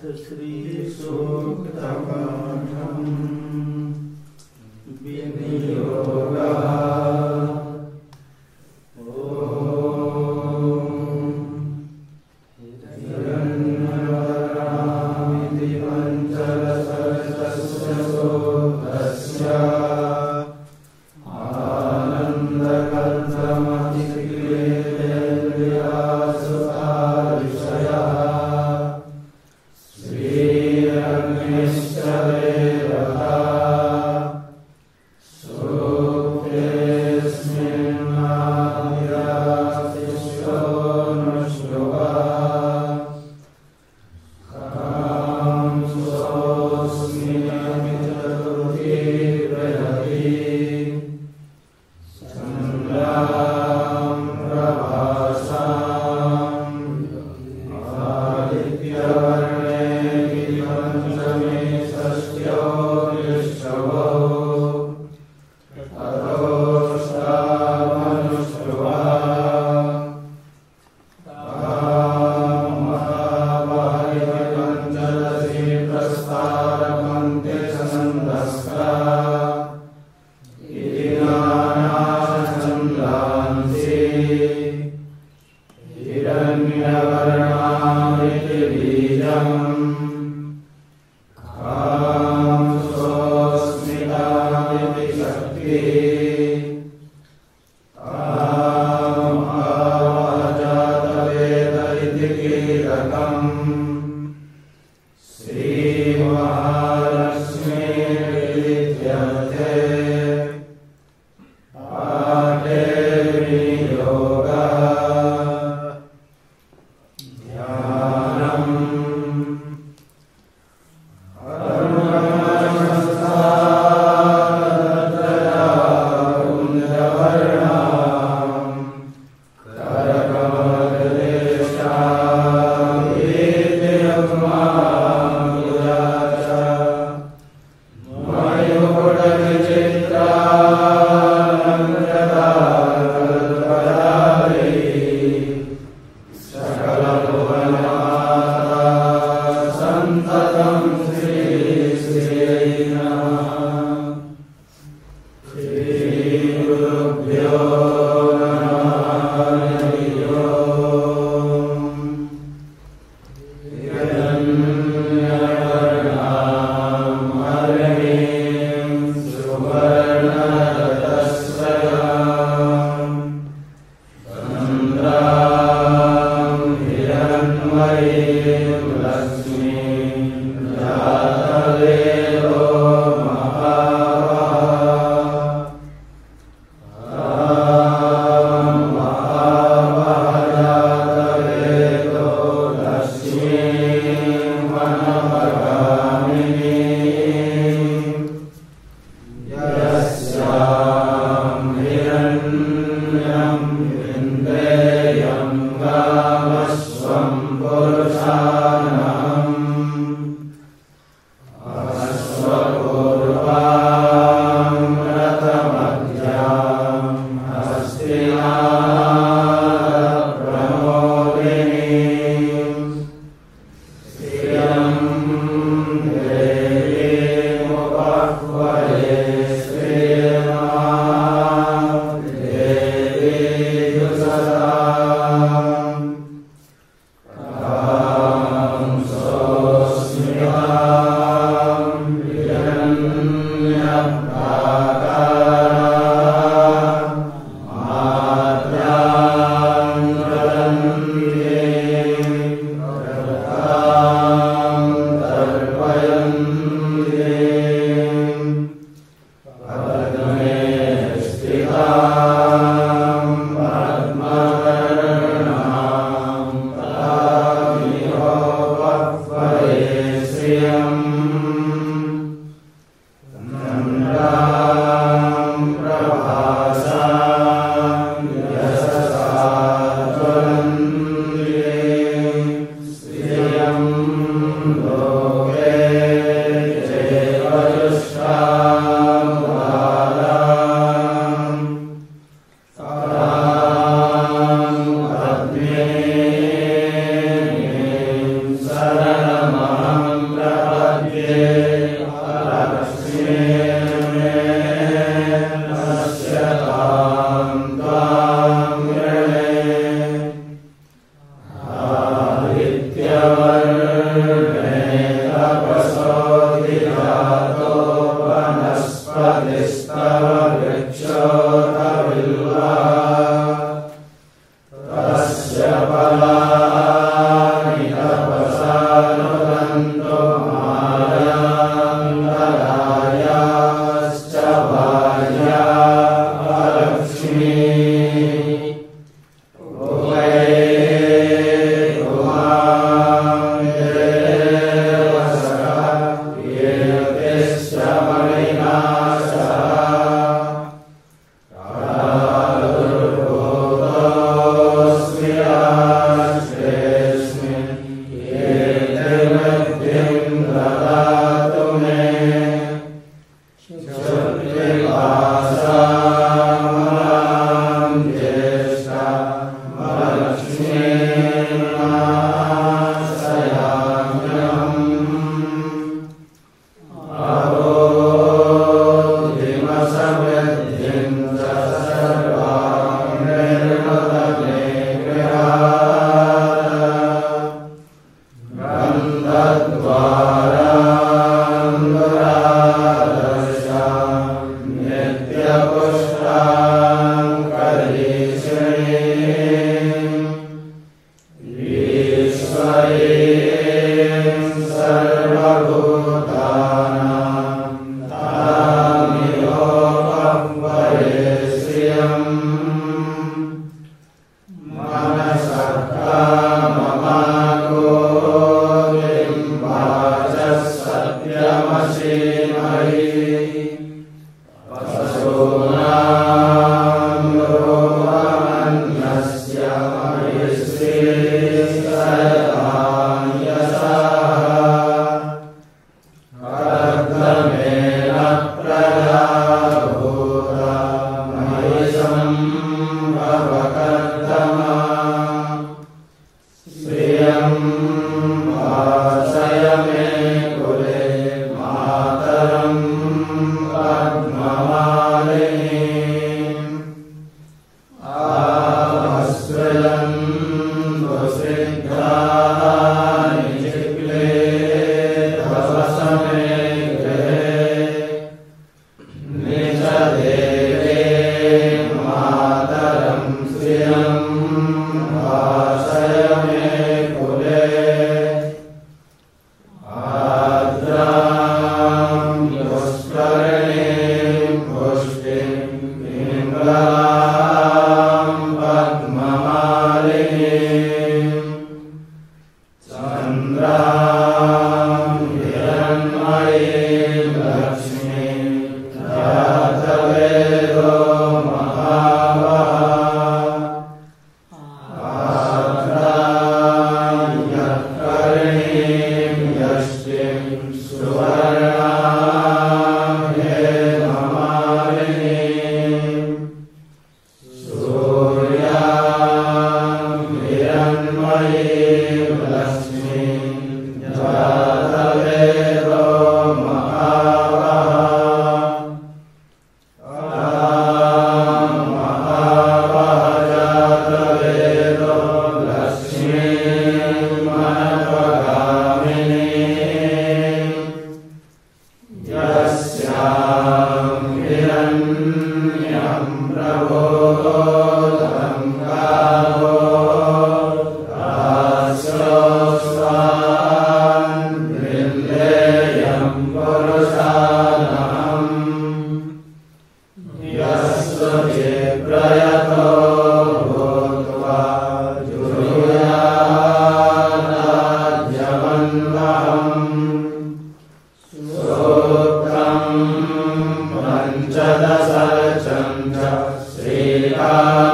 श्री सूक्तपाठम् विनियोगः Sri Agnistar. salve-nos, Tasme I. स्मरणे Amen. Chand श्रीका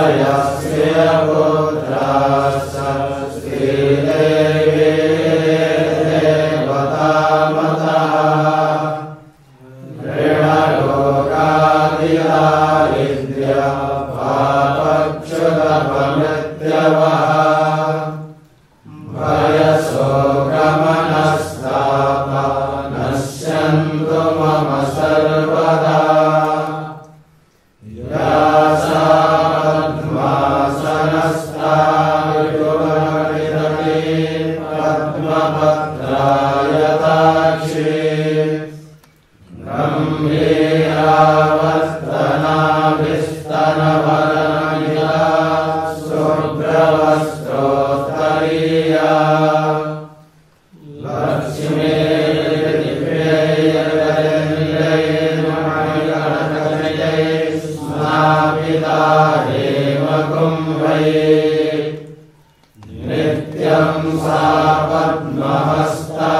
Jaya देव कुम्भये नित्यम् सा पद्महस्ता।